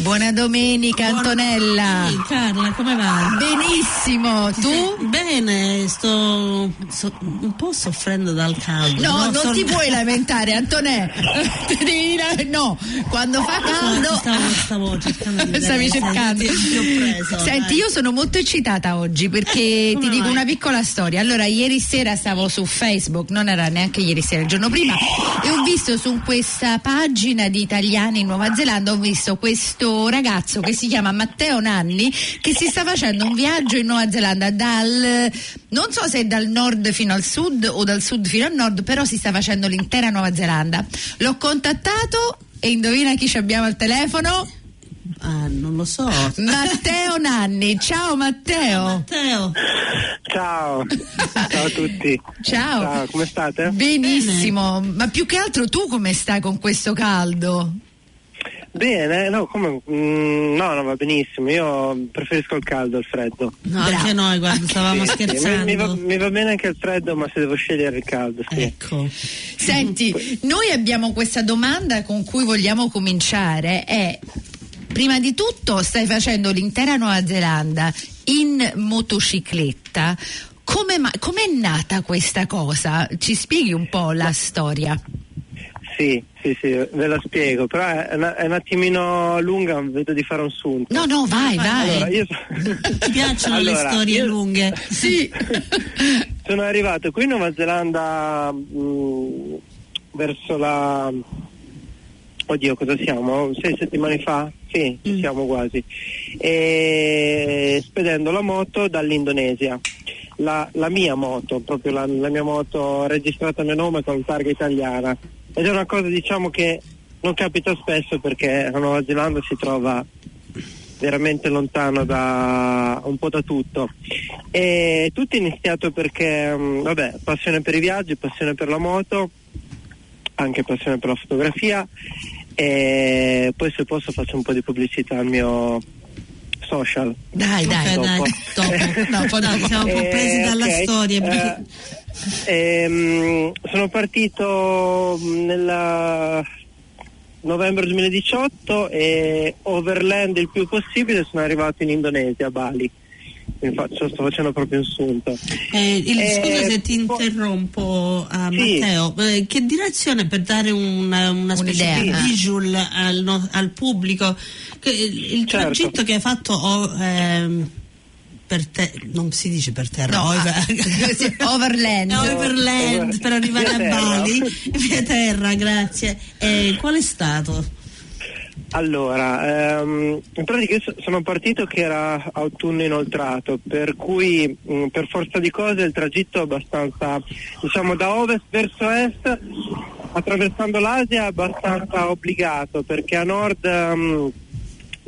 Buona domenica Antonella. Sì, Carla, come va? Benissimo, tu? Bene, sto so, un po' soffrendo dal caldo. No, no non so... ti puoi lamentare Antonella. no, quando fa caldo... Stavo, stavo cercando di Stavi cercando. Preso, Senti, io sono molto eccitata oggi perché come ti dico una piccola storia. Allora, ieri sera stavo su Facebook, non era neanche ieri sera, il giorno prima, e ho visto su questa pagina di italiani in Nuova Zelanda, ho visto questo questo ragazzo che si chiama Matteo Nanni che si sta facendo un viaggio in Nuova Zelanda dal non so se dal nord fino al sud o dal sud fino al nord, però si sta facendo l'intera Nuova Zelanda. L'ho contattato e indovina chi ci abbiamo al telefono? Ah, non lo so. Matteo Nanni, ciao Matteo. Matteo. Ciao, ciao a tutti. Ciao. ciao. come state? Benissimo, Bene. ma più che altro tu come stai con questo caldo? Bene, no, come, mm, no, no, va benissimo. Io preferisco il caldo al freddo. No, Bravo. anche noi, guarda, stavamo sì, scherzando. Sì, mi, mi, va, mi, va, bene anche il freddo, ma se devo scegliere il caldo, sì. Ecco. Senti, noi abbiamo questa domanda con cui vogliamo cominciare. È prima di tutto stai facendo l'intera Nuova Zelanda in motocicletta. Come è nata questa cosa? Ci spieghi un po' la storia? Sì, sì, sì, ve la spiego, però è, una, è un attimino lunga, vedo di fare un sunto. No, no, vai, vai. Allora, io... Ti piacciono allora, le storie io... lunghe? Sì. Sono arrivato qui in Nuova Zelanda mh, mm, verso la... Oddio, cosa siamo? Sei settimane fa? Sì, mm. siamo quasi. E... Spedendo la moto dall'Indonesia. La, la mia moto, proprio la, la mia moto registrata a mio nome con targa italiana ed è una cosa diciamo che non capita spesso perché la Nuova Zelanda si trova veramente lontano da un po' da tutto e tutto è iniziato perché mm, vabbè passione per i viaggi passione per la moto anche passione per la fotografia e poi se posso faccio un po' di pubblicità al mio social dai dai dopo. dai dopo, dopo, dopo. siamo un po' presi dalla okay. storia eh, Ehm, sono partito nel novembre 2018 e overland il più possibile sono arrivato in Indonesia, a Bali. Faccio, sto facendo proprio un sunto. Eh, il, eh, scusa se ti interrompo, uh, sì. Matteo, eh, che direzione per dare una, una specie di visual al, al pubblico? Che, il certo. tragitto che hai fatto oh, ehm, per te, non si dice per terra, no, over, ah, overland. overland per arrivare a Bali, via terra, grazie. E qual è stato? Allora, ehm, in pratica io sono partito che era autunno inoltrato, per cui mh, mm, per forza di cose il tragitto è abbastanza, diciamo da ovest verso est, attraversando l'Asia è abbastanza obbligato, perché a nord, mh, mm,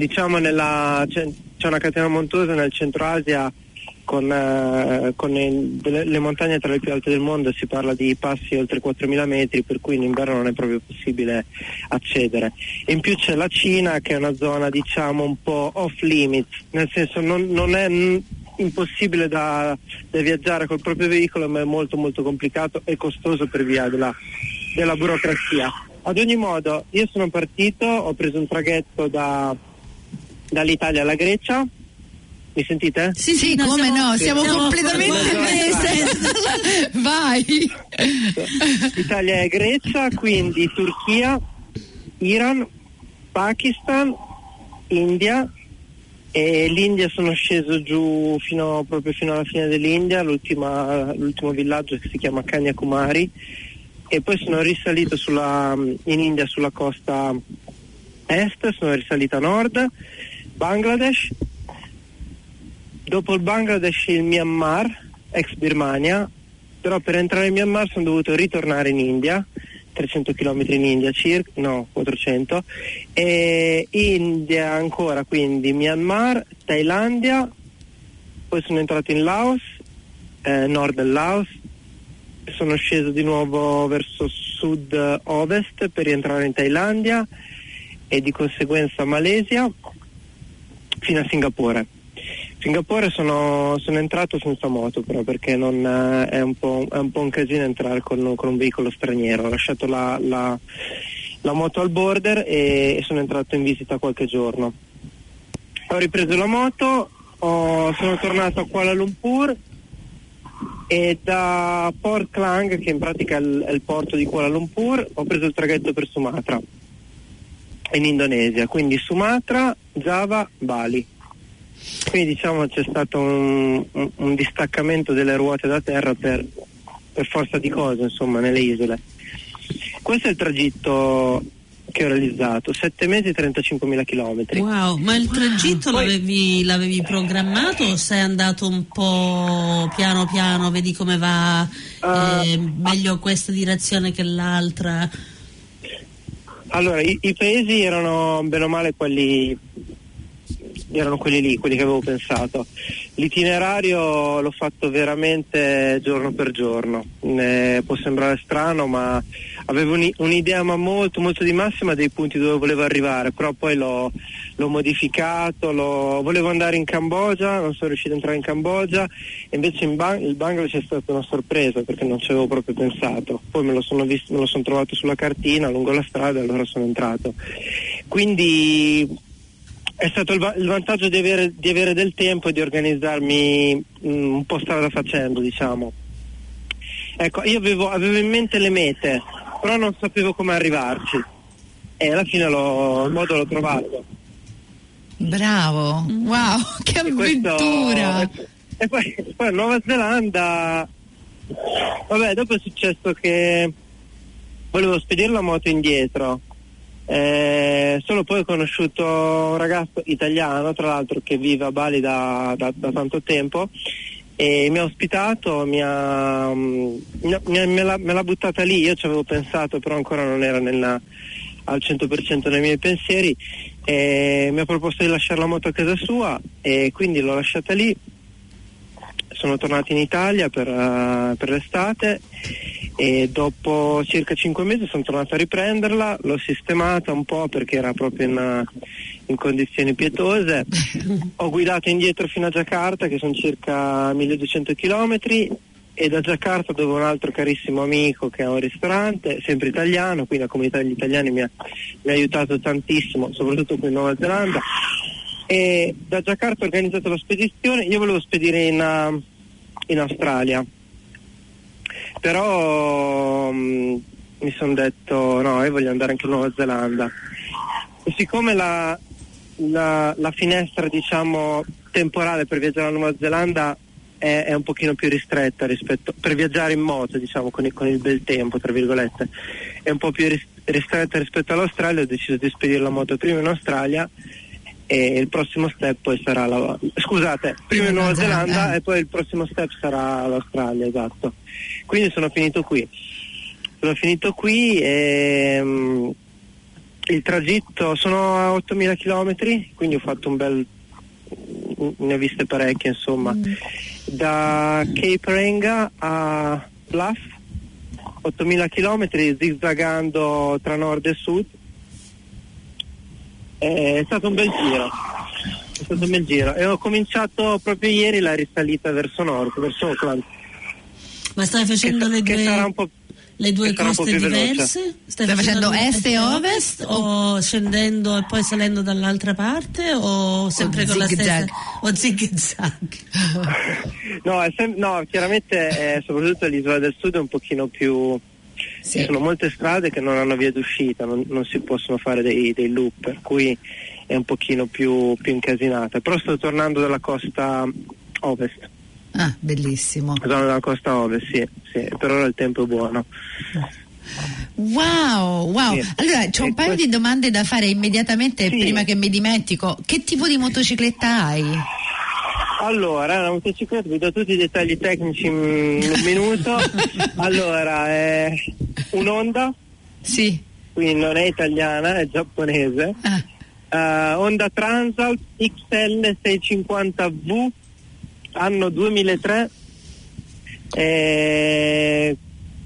diciamo nella, c'è una catena montuosa nel centro Asia con, eh, con il, delle, le montagne tra le più alte del mondo, si parla di passi oltre 4.000 metri, per cui in inverno non è proprio possibile accedere. In più c'è la Cina che è una zona diciamo un po' off limits, nel senso non, non è n- impossibile da, da, viaggiare col proprio veicolo, ma è molto molto complicato e costoso per via della, della burocrazia. Ad ogni modo, io sono partito, ho preso un traghetto da dall'Italia alla Grecia. Mi sentite? Sì, sì, no, come siamo, no, siamo, siamo completamente prese. Vai. Italia e Grecia, quindi Turchia, Iran, Pakistan, India e l'India sono sceso giù fino, proprio fino alla fine dell'India, l'ultimo villaggio che si chiama Kanyakumari e poi sono risalito sulla, in India sulla costa est, sono risalito a nord Bangladesh, dopo il Bangladesh il Myanmar, ex Birmania, però per entrare in Myanmar sono dovuto ritornare in India, 300 km in India circa, no 400, e India ancora, quindi Myanmar, Thailandia, poi sono entrato in Laos, eh, nord del Laos, sono sceso di nuovo verso sud-ovest per rientrare in Thailandia e di conseguenza Malesia fino a Singapore. Singapore sono, sono entrato senza moto però perché non, eh, è, un è, un po', un casino entrare con, con un veicolo straniero. Ho lasciato la, la, la moto al border e, e, sono entrato in visita qualche giorno. Ho ripreso la moto, ho, sono tornato a Kuala Lumpur e da Port Klang, che in pratica è il, è il porto di Kuala Lumpur, ho preso il traghetto per Sumatra in Indonesia, quindi Sumatra, Java, Bali. Quindi diciamo c'è stato un, un, un distaccamento delle ruote da terra per, per, forza di cose, insomma, nelle isole. Questo è il tragitto che ho realizzato, 7 mesi e 35 mila chilometri. Wow, ma il tragitto Poi, l'avevi, l'avevi, programmato o sei andato un po' piano piano, vedi come va, uh, eh, meglio questa direzione che l'altra? Allora, i, i paesi erano bene o male quelli erano quelli lì, quelli che avevo pensato. L'itinerario l'ho fatto veramente giorno per giorno, eh, può sembrare strano ma avevo un, un'idea ma molto molto di massima dei punti dove volevo arrivare, però poi l'ho, l'ho modificato, l'ho, volevo andare in Cambogia, non sono riuscito ad entrare in Cambogia, invece in Bang- il Bangladesh è stata una sorpresa perché non ci avevo proprio pensato, poi me lo sono, visto, me lo sono trovato sulla cartina lungo la strada e allora sono entrato. Quindi è stato il, va- il vantaggio di avere, di avere, del tempo e di organizzarmi mh, mm, un po' strada facendo, diciamo. Ecco, io avevo, avevo, in mente le mete, però non sapevo come arrivarci. E alla fine l'ho, il modo l'ho trovato. Bravo, wow, che avventura! Questo, e poi, poi Nuova Zelanda, vabbè, dopo è successo che volevo spedire la moto indietro eh, solo poi ho conosciuto un ragazzo italiano, tra l'altro, che vive a Bali da, da, da tanto tempo e mi ha ospitato, mi ha, mm, mi ha, me, l'ha, me, l'ha, buttata lì, io ci avevo pensato, però ancora non era nella, al 100% nei miei pensieri. E mi ha proposto di lasciare la moto a casa sua e quindi l'ho lasciata lì. Sono tornato in Italia per, uh, per l'estate e dopo circa 5 mesi sono tornato a riprenderla, l'ho sistemata un po' perché era proprio in, in condizioni pietose, ho guidato indietro fino a Giacarta che sono circa 1200 km e da Giacarta dove un altro carissimo amico che ha un ristorante, sempre italiano, quindi la comunità degli italiani mi ha, mi ha aiutato tantissimo, soprattutto qui in Nuova Zelanda. E da Giacarta ho organizzato la spedizione, io volevo spedire in, uh, in Australia però mh, mm, mi sono detto no, io voglio andare anche in Nuova Zelanda. E siccome la, la, la finestra diciamo temporale per viaggiare in Nuova Zelanda è, è, un pochino più ristretta rispetto per viaggiare in moto, diciamo, con il, con il bel tempo, tra virgolette, è un po' più ristretta rispetto all'Australia, ho deciso di spedire la moto prima in Australia e il prossimo step poi sarà la scusate, prima in Nuova Zelanda e poi il prossimo step sarà l'Australia, esatto. Quindi sono finito qui. Sono finito qui e um, il tragitto sono a 8000 km, quindi ho fatto un bel ne ho viste parecchie insomma. Mm. Da Cape Renga a Bluff 8000 km zigzagando tra nord e sud è stato un bel giro. È stato un bel giro. E ho cominciato proprio ieri la risalita verso nord, verso Auckland. Ma stai facendo che, le due, le due coste diverse? Stai, stai facendo est e ovest? O scendendo e poi salendo dall'altra parte? O sempre o con la stessa? O zig zag? no, sem- no, chiaramente eh, soprattutto l'isola del sud è un pochino più sì. Ci sono molte strade che non hanno via d'uscita, non, non si possono fare dei, dei, loop, per cui è un pochino più, più incasinata. Però sto tornando dalla costa ovest. Ah, bellissimo. Sono dalla costa ovest, sì, sì, per ora il tempo è buono. Wow, wow. Sì. Allora, c'ho un paio questo... di domande da fare immediatamente sì. prima che mi dimentico. Che tipo di motocicletta hai? Allora, la motocicletta, vi do tutti i dettagli tecnici in un minuto. allora, è un'Honda. Sì. Quindi non è italiana, è giapponese. Ah. Uh, Honda Transalt XL 650V, anno 2003. E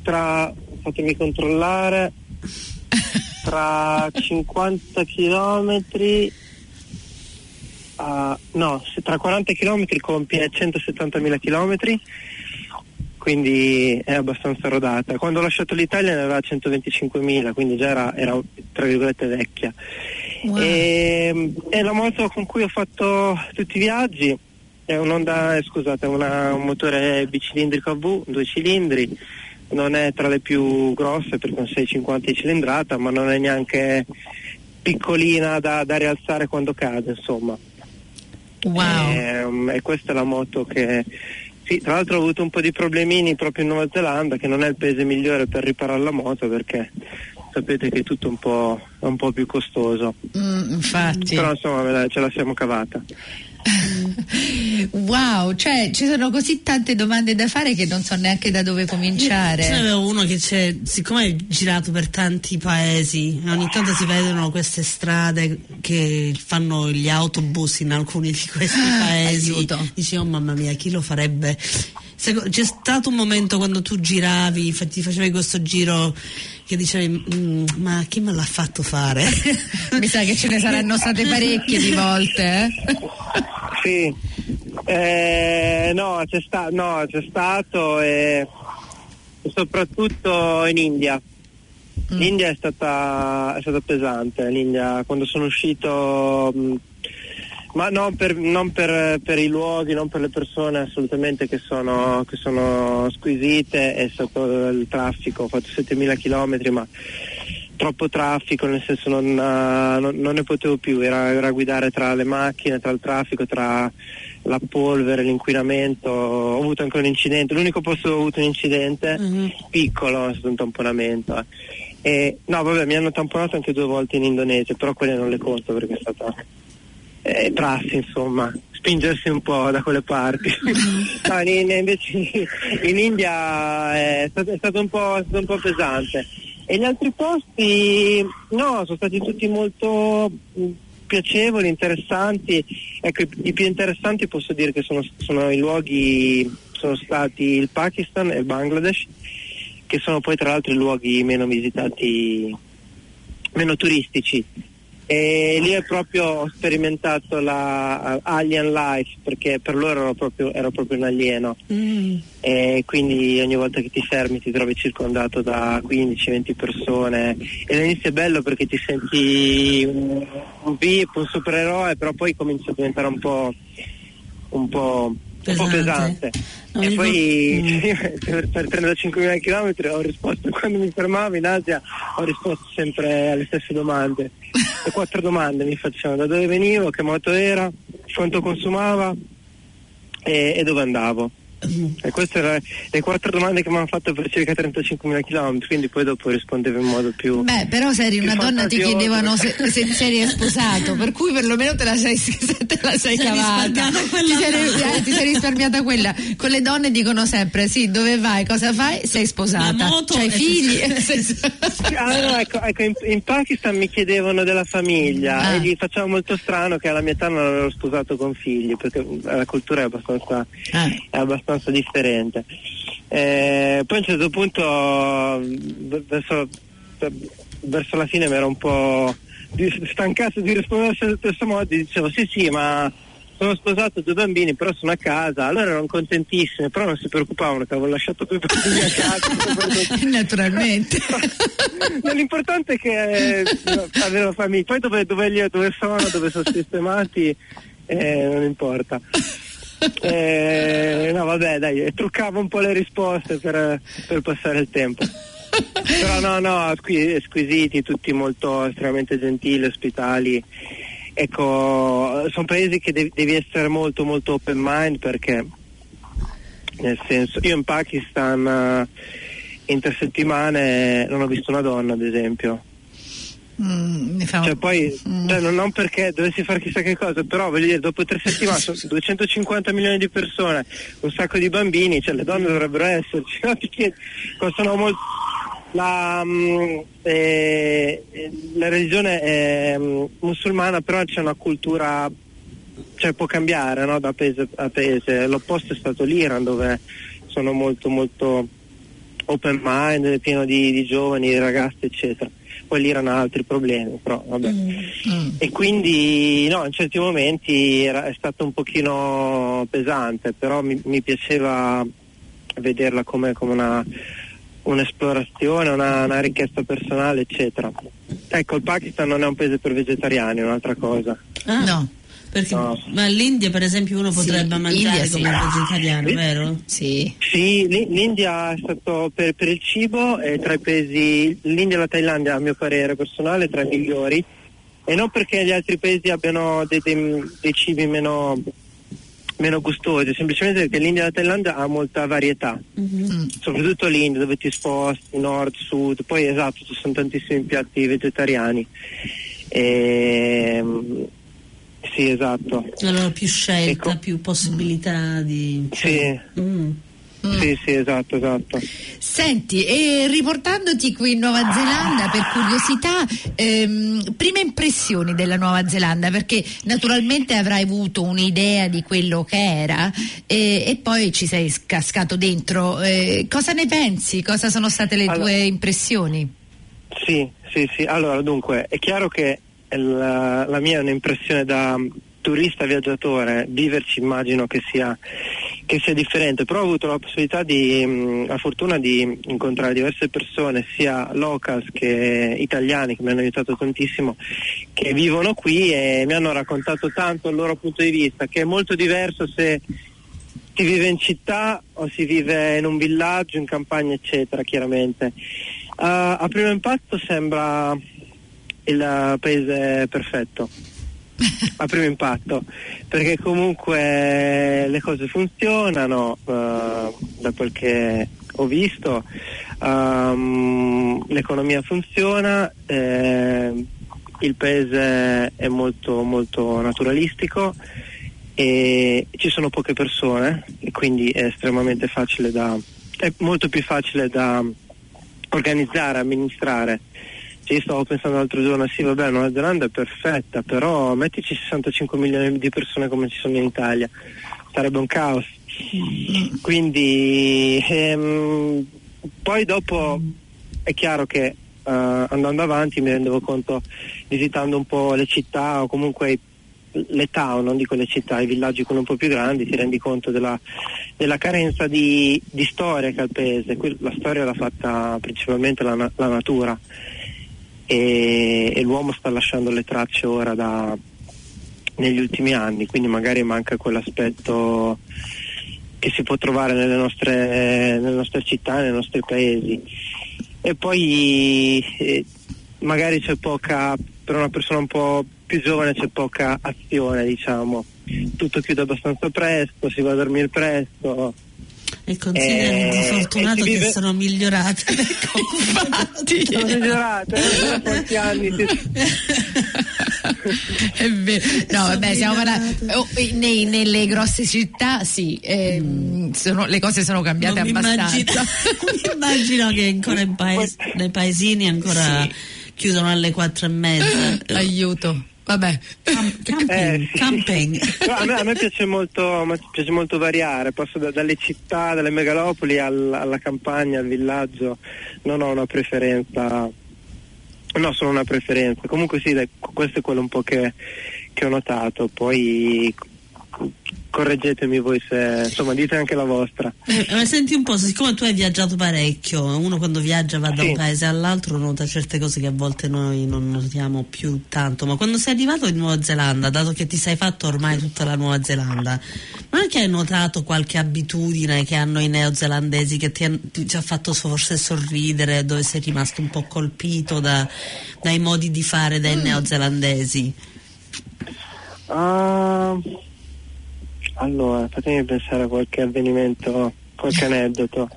tra, fatemi controllare, tra 50 km uh, no, tra 40 km compie 170.000 km quindi è abbastanza rodata. Quando ho lasciato l'Italia ne aveva 125.000, quindi già era, era tra virgolette vecchia. Wow. E, è la moto con cui ho fatto tutti i viaggi, è un'onda, eh, scusate, una, un motore bicilindrico a V, due cilindri, non è tra le più grosse perché non 650 di cilindrata, ma non è neanche piccolina da, da rialzare quando cade, insomma. Wow. E, e, questa è la moto che sì, tra l'altro ho avuto un po' di problemini proprio in Nuova Zelanda, che non è il paese migliore per riparare la moto perché sapete che è tutto un po', un po più costoso. Mm, infatti. Però insomma ce la siamo cavata. wow, cioè ci sono così tante domande da fare che non so neanche da dove cominciare. Ce n'avevo uno che c'è, siccome è girato per tanti paesi, ogni tanto si vedono queste strade che fanno gli autobus in alcuni di questi ah, paesi. Aiuto. Dici, oh mamma mia, chi lo farebbe? C'è stato un momento quando tu giravi, ti facevi questo giro che dicevi mm, ma chi me l'ha fatto fare? Mi sa che ce ne saranno state parecchie di volte. Eh? Sì, eh, no, c'è sta- no, c'è stato e soprattutto in India. Mm. L'India è stata, è stata pesante, l'India quando sono uscito mh, mm, ma non, per, non per, per, i luoghi, non per le persone assolutamente che sono, che sono squisite, è stato il traffico, ho fatto 7000 km ma troppo traffico, nel senso non, uh, non, non ne potevo più, era, era, guidare tra le macchine, tra il traffico, tra la polvere, l'inquinamento, ho avuto anche un incidente, l'unico posto dove ho avuto un incidente mm-hmm. piccolo, è stato un tamponamento. Eh. E, no, vabbè, mi hanno tamponato anche due volte in Indonesia, però quelle non le conto perché è stata eh, prassi, insomma, spingersi un po' da quelle parti. no, in, invece in India è stato, è stato, un po', è stato un po' pesante. E gli altri posti, no, sono stati tutti molto mm, piacevoli, interessanti. Ecco, i, più interessanti posso dire che sono, sono, i luoghi, sono stati il Pakistan e il Bangladesh, che sono poi tra l'altro i luoghi meno visitati, meno turistici e lì proprio ho sperimentato la alien life perché per loro ero proprio, ero proprio un alieno mm. e quindi ogni volta che ti fermi ti trovi circondato da 15-20 persone e all'inizio è bello perché ti senti un, un VIP, un supereroe però poi comincia a diventare un po', un po', un po pesante No, e poi mm. per, per 35.000 km ho risposto, quando mi fermavo in Asia ho risposto sempre alle stesse domande. Le quattro domande mi facevano da dove venivo, che moto era, quanto consumava e, e dove andavo. E queste erano le quattro domande che mi hanno fatto per circa 35.000 km, quindi poi dopo rispondevo in modo più. Beh, però se eri una donna ti chiedevano se, se eri sposato, per cui perlomeno te la sei, te la sei cavata. Ti sei, eh, ti sei, risparmiata quella. Con le donne dicono sempre: sì, dove vai, cosa fai? Sei sposata. C'hai figli. allora, ecco, ecco in, in, Pakistan mi chiedevano della famiglia ah. e gli facciamo molto strano che alla mia età non avevo sposato con figli, perché la cultura è abbastanza, ah. è abbastanza abbastanza differente. Eh, poi a un certo punto verso, verso la fine mi ero un po' stancato di rispondere allo stesso modo, dicevo sì sì ma sono sposato due bambini però sono a casa. Allora erano contentissime però non si preoccupavano che avevo lasciato due bambini a casa. Naturalmente. L'importante è che eh, avevo famiglia. Poi dove, dove, dove sono dove sono sistemati eh, non importa eh, no, vabbè, dai, truccavo un po' le risposte per, per passare il tempo. Però no, no, squisiti, tutti molto estremamente gentili, ospitali. Ecco, sono paesi che devi, devi essere molto molto open mind perché nel senso, io in Pakistan in tre settimane non ho visto una donna ad esempio Mm. Cioè poi, mm. cioè, non, non, perché dovessi fare chissà che cosa, però voglio dire, dopo tre settimane sono 250 milioni di persone, un sacco di bambini, cioè le donne dovrebbero esserci, no? costano molto. La, mm, eh, la, religione è mm, musulmana, però c'è una cultura, cioè può cambiare no? da paese a paese. L'opposto è stato l'Iran, dove sono molto molto open mind, pieno di, di giovani, di ragazzi, eccetera. Poi lì erano altri problemi, però vabbè. Mm. mm. E quindi no, in certi momenti era, è stato un pochino pesante, però mi, mi piaceva vederla come, come una, un'esplorazione, una, una, ricchezza personale, eccetera. Ecco, il Pakistan non è un paese per vegetariani, è un'altra cosa. Ah. No. Perché, no. Ma l'India per esempio uno potrebbe sì, mangiare come sì. vegetariano, sì. vero? Sì. Sì, l'India è stato per, per il cibo è tra i paesi, l'India e la Thailandia a mio parere personale tra i migliori e non perché gli altri paesi abbiano dei, dei, dei cibi meno, meno gustosi, semplicemente perché l'India e la Thailandia ha molta varietà, mm-hmm. soprattutto l'India dove ti sposti, nord, sud, poi esatto ci sono tantissimi piatti vegetariani. E, ehm, sì, esatto. Allora più scelta, ecco. più possibilità di... Sì. Mm. Mm. Sì, sì, esatto, esatto. Senti, e riportandoti qui in Nuova Zelanda per curiosità, ehm, prime impressioni della Nuova Zelanda, perché naturalmente avrai avuto un'idea di quello che era e, e poi ci sei cascato dentro. Eh, cosa ne pensi? Cosa sono state le allora, tue impressioni? Sì, sì, sì. Allora, dunque, è chiaro che la, la mia è un'impressione da turista viaggiatore, viverci immagino che sia, che sia differente, però ho avuto la possibilità di, la fortuna di incontrare diverse persone, sia locals che italiani che mi hanno aiutato tantissimo, che vivono qui e mi hanno raccontato tanto il loro punto di vista, che è molto diverso se si vive in città o si vive in un villaggio, in campagna, eccetera, chiaramente. Uh, a primo impatto sembra il paese perfetto a primo impatto perché comunque le cose funzionano uh, da quel che ho visto um, l'economia funziona eh, il paese è molto molto naturalistico e ci sono poche persone e quindi è estremamente facile da è molto più facile da organizzare, amministrare sì, stavo pensando l'altro giorno, sì vabbè, Nuova Zelanda è perfetta, però mettici 65 milioni di persone come ci sono in Italia, sarebbe un caos. Quindi ehm, poi dopo è chiaro che uh, andando avanti mi rendevo conto, visitando un po' le città o comunque le town, non dico le città, i villaggi quelli un po' più grandi, ti rendi conto della, della carenza di, di, storia che ha il paese. La storia l'ha fatta principalmente la, la natura e, e l'uomo sta lasciando le tracce ora da, negli ultimi anni, quindi magari manca quell'aspetto che si può trovare nelle nostre, nelle nostre città, nei nostri paesi. E poi eh, magari c'è poca, per una persona un po' più giovane c'è poca azione, diciamo. Tutto chiude abbastanza presto, si va a dormire presto, e considerano eh, fortunato che vive... sono migliorate. Infatti. sono migliorate, sono quanti anni. È vero. No, vabbè, siamo parlando. Oh, nei, nelle grosse città sì, ehm, sono, le cose sono cambiate non abbastanza. Immagino, immagino che ancora paes- nei paesini ancora sì. chiudono alle quattro e mezza. Aiuto. Vabbè, camping. Eh, sì. camping. a, me, a, me, piace molto, me piace molto variare, passo da, dalle città, dalle megalopoli al, alla campagna, al villaggio, non ho una preferenza, no, sono una preferenza. Comunque sì, dai, questo è quello un po' che, che ho notato, poi correggetemi voi se insomma dite anche la vostra. Eh, ma senti un po', siccome tu hai viaggiato parecchio, uno quando viaggia va da sì. un paese all'altro nota certe cose che a volte noi non notiamo più tanto, ma quando sei arrivato in Nuova Zelanda, dato che ti sei fatto ormai tutta la Nuova Zelanda, non è che hai notato qualche abitudine che hanno i neozelandesi che ti, ha, ti, ti ha fatto forse sorridere, dove sei rimasto un po' colpito da, dai modi di fare dei mm. neozelandesi? Uh allora, fatemi pensare a qualche avvenimento, qualche aneddoto.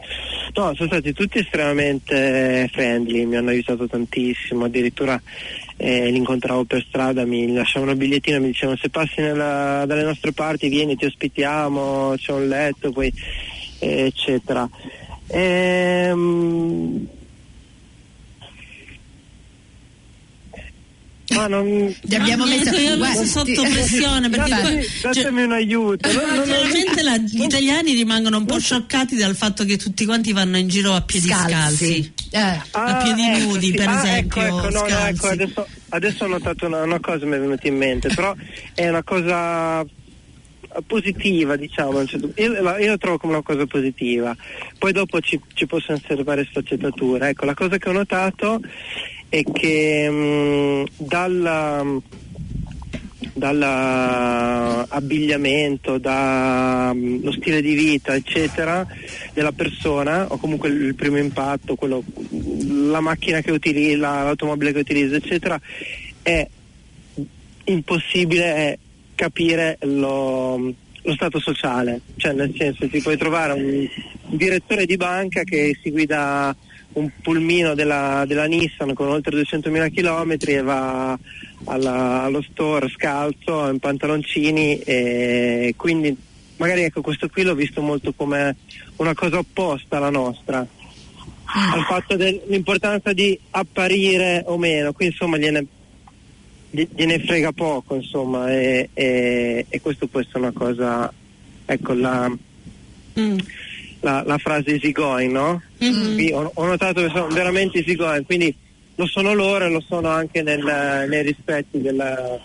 No, sono stati tutti estremamente friendly, mi hanno aiutato tantissimo, addirittura eh, li incontravo per strada, mi lasciavano il bigliettino, mi dicevano se passi nella, dalle nostre parti vieni, ti ospitiamo, c'è un letto, poi eh, eccetera. Ehm, Ma non... Ti abbiamo ah, messo io guarda, sotto pressione perché datemi, cioè, datemi un aiuto. No, naturalmente la, gli italiani rimangono un po' scioccati dal fatto che tutti quanti vanno in giro a piedi scalzi, scalzi. Eh. Ah, a piedi ecco, nudi, sì. per ah, esempio. Ecco, ecco, no, no, ecco, adesso, adesso, ho notato una, una cosa mi è venuta in mente, però è una cosa positiva diciamo io, io, la trovo come una cosa positiva poi dopo ci, ci possono essere varie sfaccettature ecco la cosa che ho notato è che mh, dalla dall'abbigliamento, dallo stile di vita, eccetera, della persona, o comunque il primo impatto, quello, la macchina che utilizza, l'automobile che utilizza, eccetera, è impossibile capire lo, lo stato sociale, cioè nel senso ti puoi trovare un direttore di banca che si guida un pulmino della, della Nissan con oltre 200.000 km e va alla, allo store scalzo in pantaloncini e quindi magari ecco questo qui l'ho visto molto come una cosa opposta alla nostra mm. al fatto dell'importanza di apparire o meno qui insomma gliene gliene frega poco, insomma, e, e, e, questo può essere una cosa, ecco la, mm. La, la frase easy going, no? Mm-hmm. Ho, ho, notato che sono veramente easy going, quindi lo sono loro e lo sono anche nel, nei rispetti della,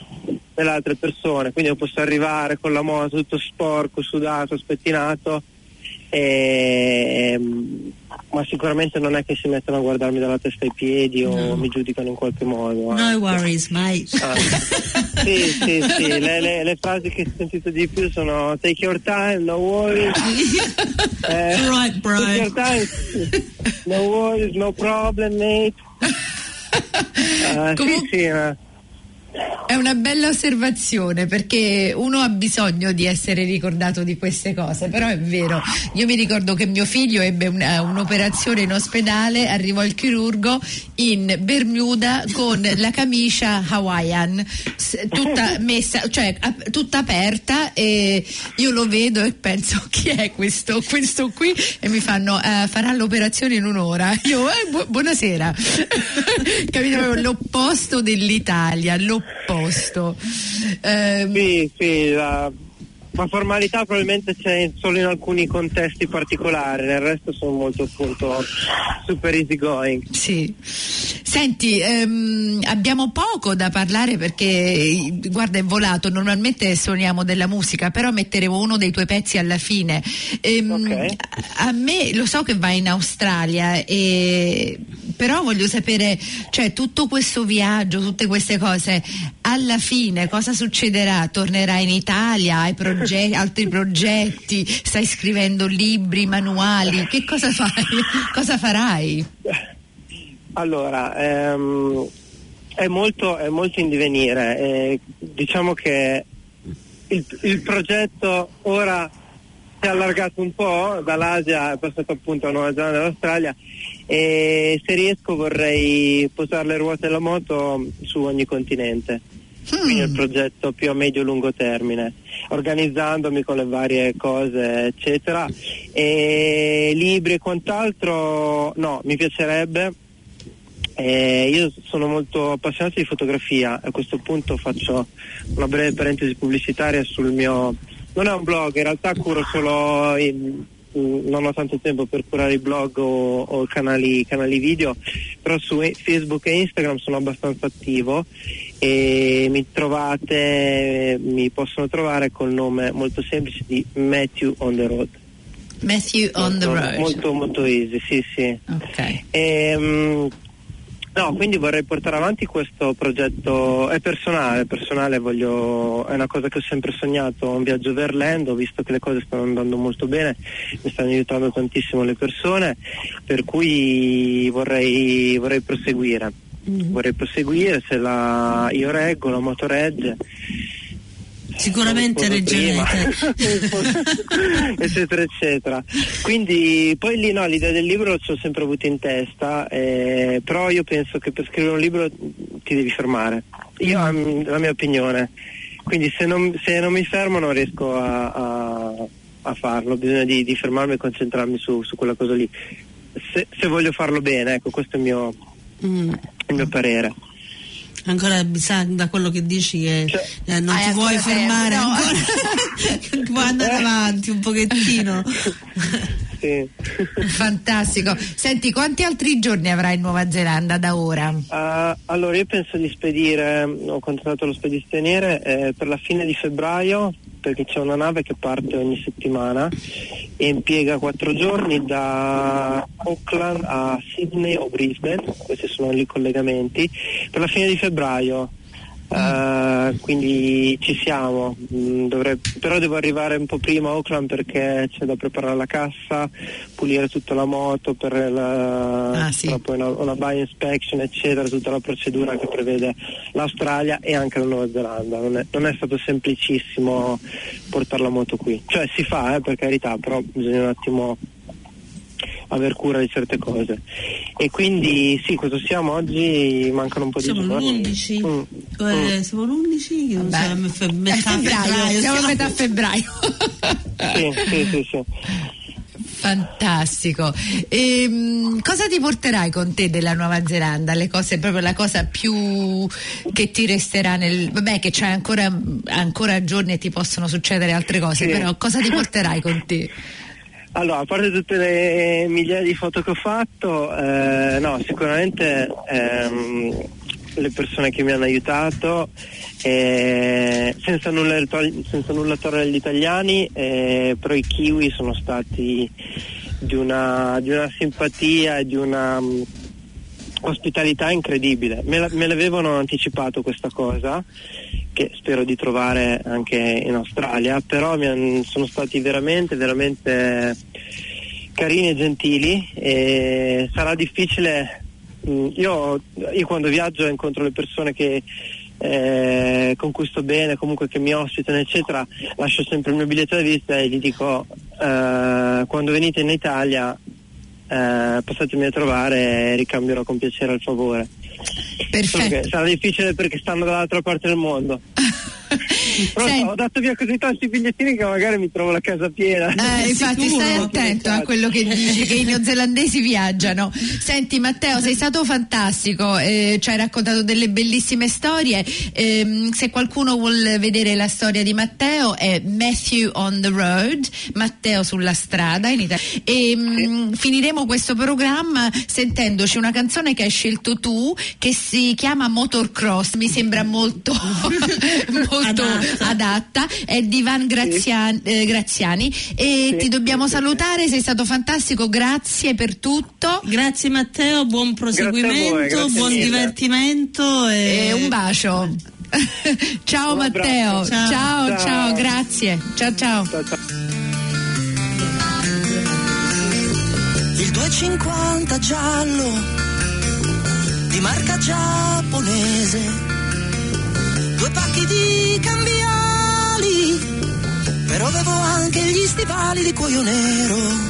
delle altre persone, quindi io posso arrivare con la moto tutto sporco, sudato, spettinato e, ma sicuramente non è che si mettono a guardarmi dalla testa ai piedi o no. mi giudicano in qualche modo. No worries, mate. Ah, sì, sì, sì, le, le, le, frasi che ho sentito di più sono take your time, no worries. eh, right, bro. Take your time, no worries, no problem, mate. Uh, Comun- sì, sì, ma è una bella osservazione perché uno ha bisogno di essere ricordato di queste cose, però è vero. Io mi ricordo che mio figlio ebbe una, un'operazione in ospedale, arrivò il chirurgo in Bermuda con la camicia hawaiian, tutta messa, cioè tutta aperta e io lo vedo e penso chi è questo, questo qui e mi fanno uh, farà l'operazione in un'ora. Io eh, bu- buonasera. Capito? L'opposto dell'Italia, l'opposto posto. Eh, sì, sì, la, la, formalità probabilmente c'è solo in alcuni contesti particolari, nel resto sono molto appunto super easy going. Sì. Senti, ehm, abbiamo poco da parlare perché guarda è volato, normalmente suoniamo della musica, però metteremo uno dei tuoi pezzi alla fine. Ehm, okay. A me lo so che vai in Australia e però voglio sapere, cioè tutto questo viaggio, tutte queste cose, alla fine cosa succederà? Tornerai in Italia? Hai progetti, altri progetti? Stai scrivendo libri, manuali? Che cosa fai? cosa farai? Allora, ehm, è, molto, è, molto, in divenire. Eh, diciamo che il, il progetto ora si è allargato un po' dall'Asia, è passato appunto a Nuova Zelanda e all'Australia e se riesco vorrei posare le ruote della moto su ogni continente. Mm. Quindi il progetto più a medio-lungo termine, organizzandomi con le varie cose, eccetera. E libri e quant'altro, no, mi piacerebbe. Eh, io sono molto appassionato di fotografia, a questo punto faccio una breve parentesi pubblicitaria sul mio non è un blog, in realtà curo solo il, non ho tanto tempo per curare i blog o, o canali, canali, video, però su Facebook e Instagram sono abbastanza attivo e mi trovate, mi possono trovare col nome molto semplice di Matthew on the Road. Matthew on the Road. Molto molto easy, sì sì. Ok. E, um, No, quindi vorrei portare avanti questo progetto, è personale, personale voglio, è una cosa che ho sempre sognato, un viaggio overland, ho visto che le cose stanno andando molto bene, mi stanno aiutando tantissimo le persone, per cui vorrei, vorrei proseguire, mm-hmm. vorrei proseguire, se la, io reggo, la moto regge Sicuramente reggerete. eccetera, eccetera. Quindi poi lì no, l'idea del libro ci ho sempre avuto in testa, eh, però io penso che per scrivere un libro ti devi fermare. Io mm. la mia opinione. Quindi se non, se non, mi fermo non riesco a, a, a farlo, bisogna di, di, fermarmi e concentrarmi su, su quella cosa lì. Se, se, voglio farlo bene, ecco, questo è il mio, mm. il mio parere. Ancora mi sa da quello che dici che cioè, eh, non ti vuoi fermare no. ancora, vuoi andare avanti un pochettino. Sì. Fantastico. Senti, quanti altri giorni avrai in Nuova Zelanda da ora? Uh, allora, io penso di spedire, ho contattato lo spedizioniere eh, per la fine di febbraio perché c'è una nave che parte ogni settimana e impiega quattro giorni da Auckland a Sydney o Brisbane, questi sono i collegamenti, per la fine di febbraio. Uh, quindi ci siamo, mm, Dovrei, però devo arrivare un po' prima a Auckland perché c'è da preparare la cassa, pulire tutta la moto per la, ah, sì. poi una, una buy inspection eccetera, tutta la procedura che prevede l'Australia e anche la Nuova Zelanda. Non è, non è stato semplicissimo portare la moto qui, cioè si fa eh, per carità, però bisogna un attimo aver cura di certe cose. E quindi sì, cosa siamo oggi? Mancano un po' siamo di giorni. L'11. Mm. Eh, mm. Siamo l'11? Siamo a metà febbraio. febbraio. Siamo a metà febbraio. sì, sì, sì, sì. Fantastico. E, um, cosa ti porterai con te della Nuova Zelanda? Le cose, proprio la cosa più che ti resterà nel. Vabbè, che c'è ancora, ancora giorni e ti possono succedere altre cose, sì. però cosa ti porterai con te? Allora, a parte tutte le migliaia di foto che ho fatto, eh, no, sicuramente ehm, le persone che mi hanno aiutato, eh, senza, nulla, senza nulla togliere agli italiani, eh, però i kiwi sono stati di una, di una simpatia e di una um, ospitalità incredibile. Me, la, me l'avevano anticipato questa cosa che spero di trovare anche in Australia, però sono stati veramente, veramente carini e gentili e sarà difficile. Mm, io, io quando viaggio incontro le persone che, eh, con cui bene, comunque che mi ospitano, eccetera, lascio sempre il mio biglietto da visita e gli dico eh, quando venite in Italia eh, passatemi a trovare e ricambierò con piacere il favore. Perfetto. Sarà difficile perché stanno dall'altra parte del mondo. Però Senti. ho dato via così tanti bigliettini che magari mi trovo la casa piena. Eh, infatti Sicuro. stai attento a quello che dici, che i neozelandesi viaggiano. Senti Matteo, sei stato fantastico, eh, ci hai raccontato delle bellissime storie. Eh, se qualcuno vuole vedere la storia di Matteo è Matthew on the Road, Matteo sulla strada in Italia. E sì. mh, finiremo questo programma sentendoci una canzone che hai scelto tu che si chiama Motorcross, mi sembra molto, molto adatta. adatta. è di Van Graziani, sì. eh, Graziani e sì, ti dobbiamo sì, salutare, sei stato fantastico, grazie per tutto. Grazie Matteo, buon proseguimento, voi, buon mille. divertimento e... e un bacio. ciao un Matteo, ciao. Ciao, ciao. ciao, grazie. Ciao ciao. ciao, ciao. Il 250 giallo di marca giapponese, due pacchi di cambiali, però avevo anche gli stivali di cuoio nero.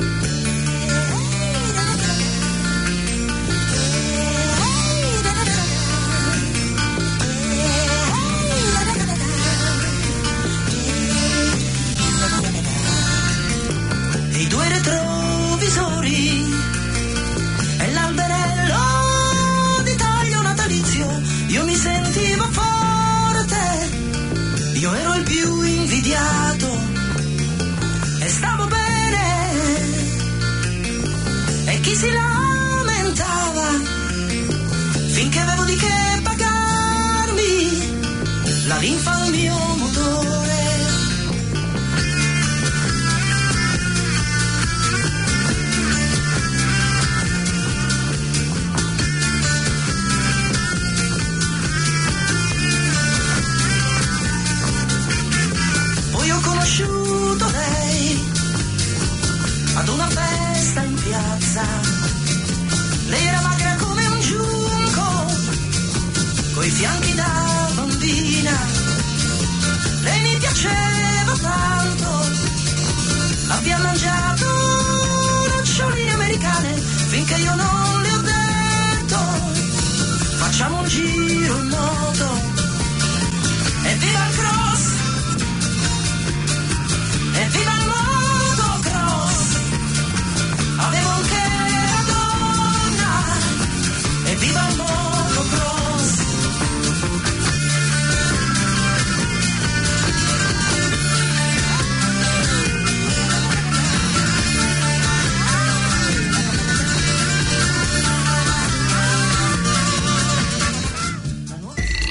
Conosciuto lei ad una festa in piazza.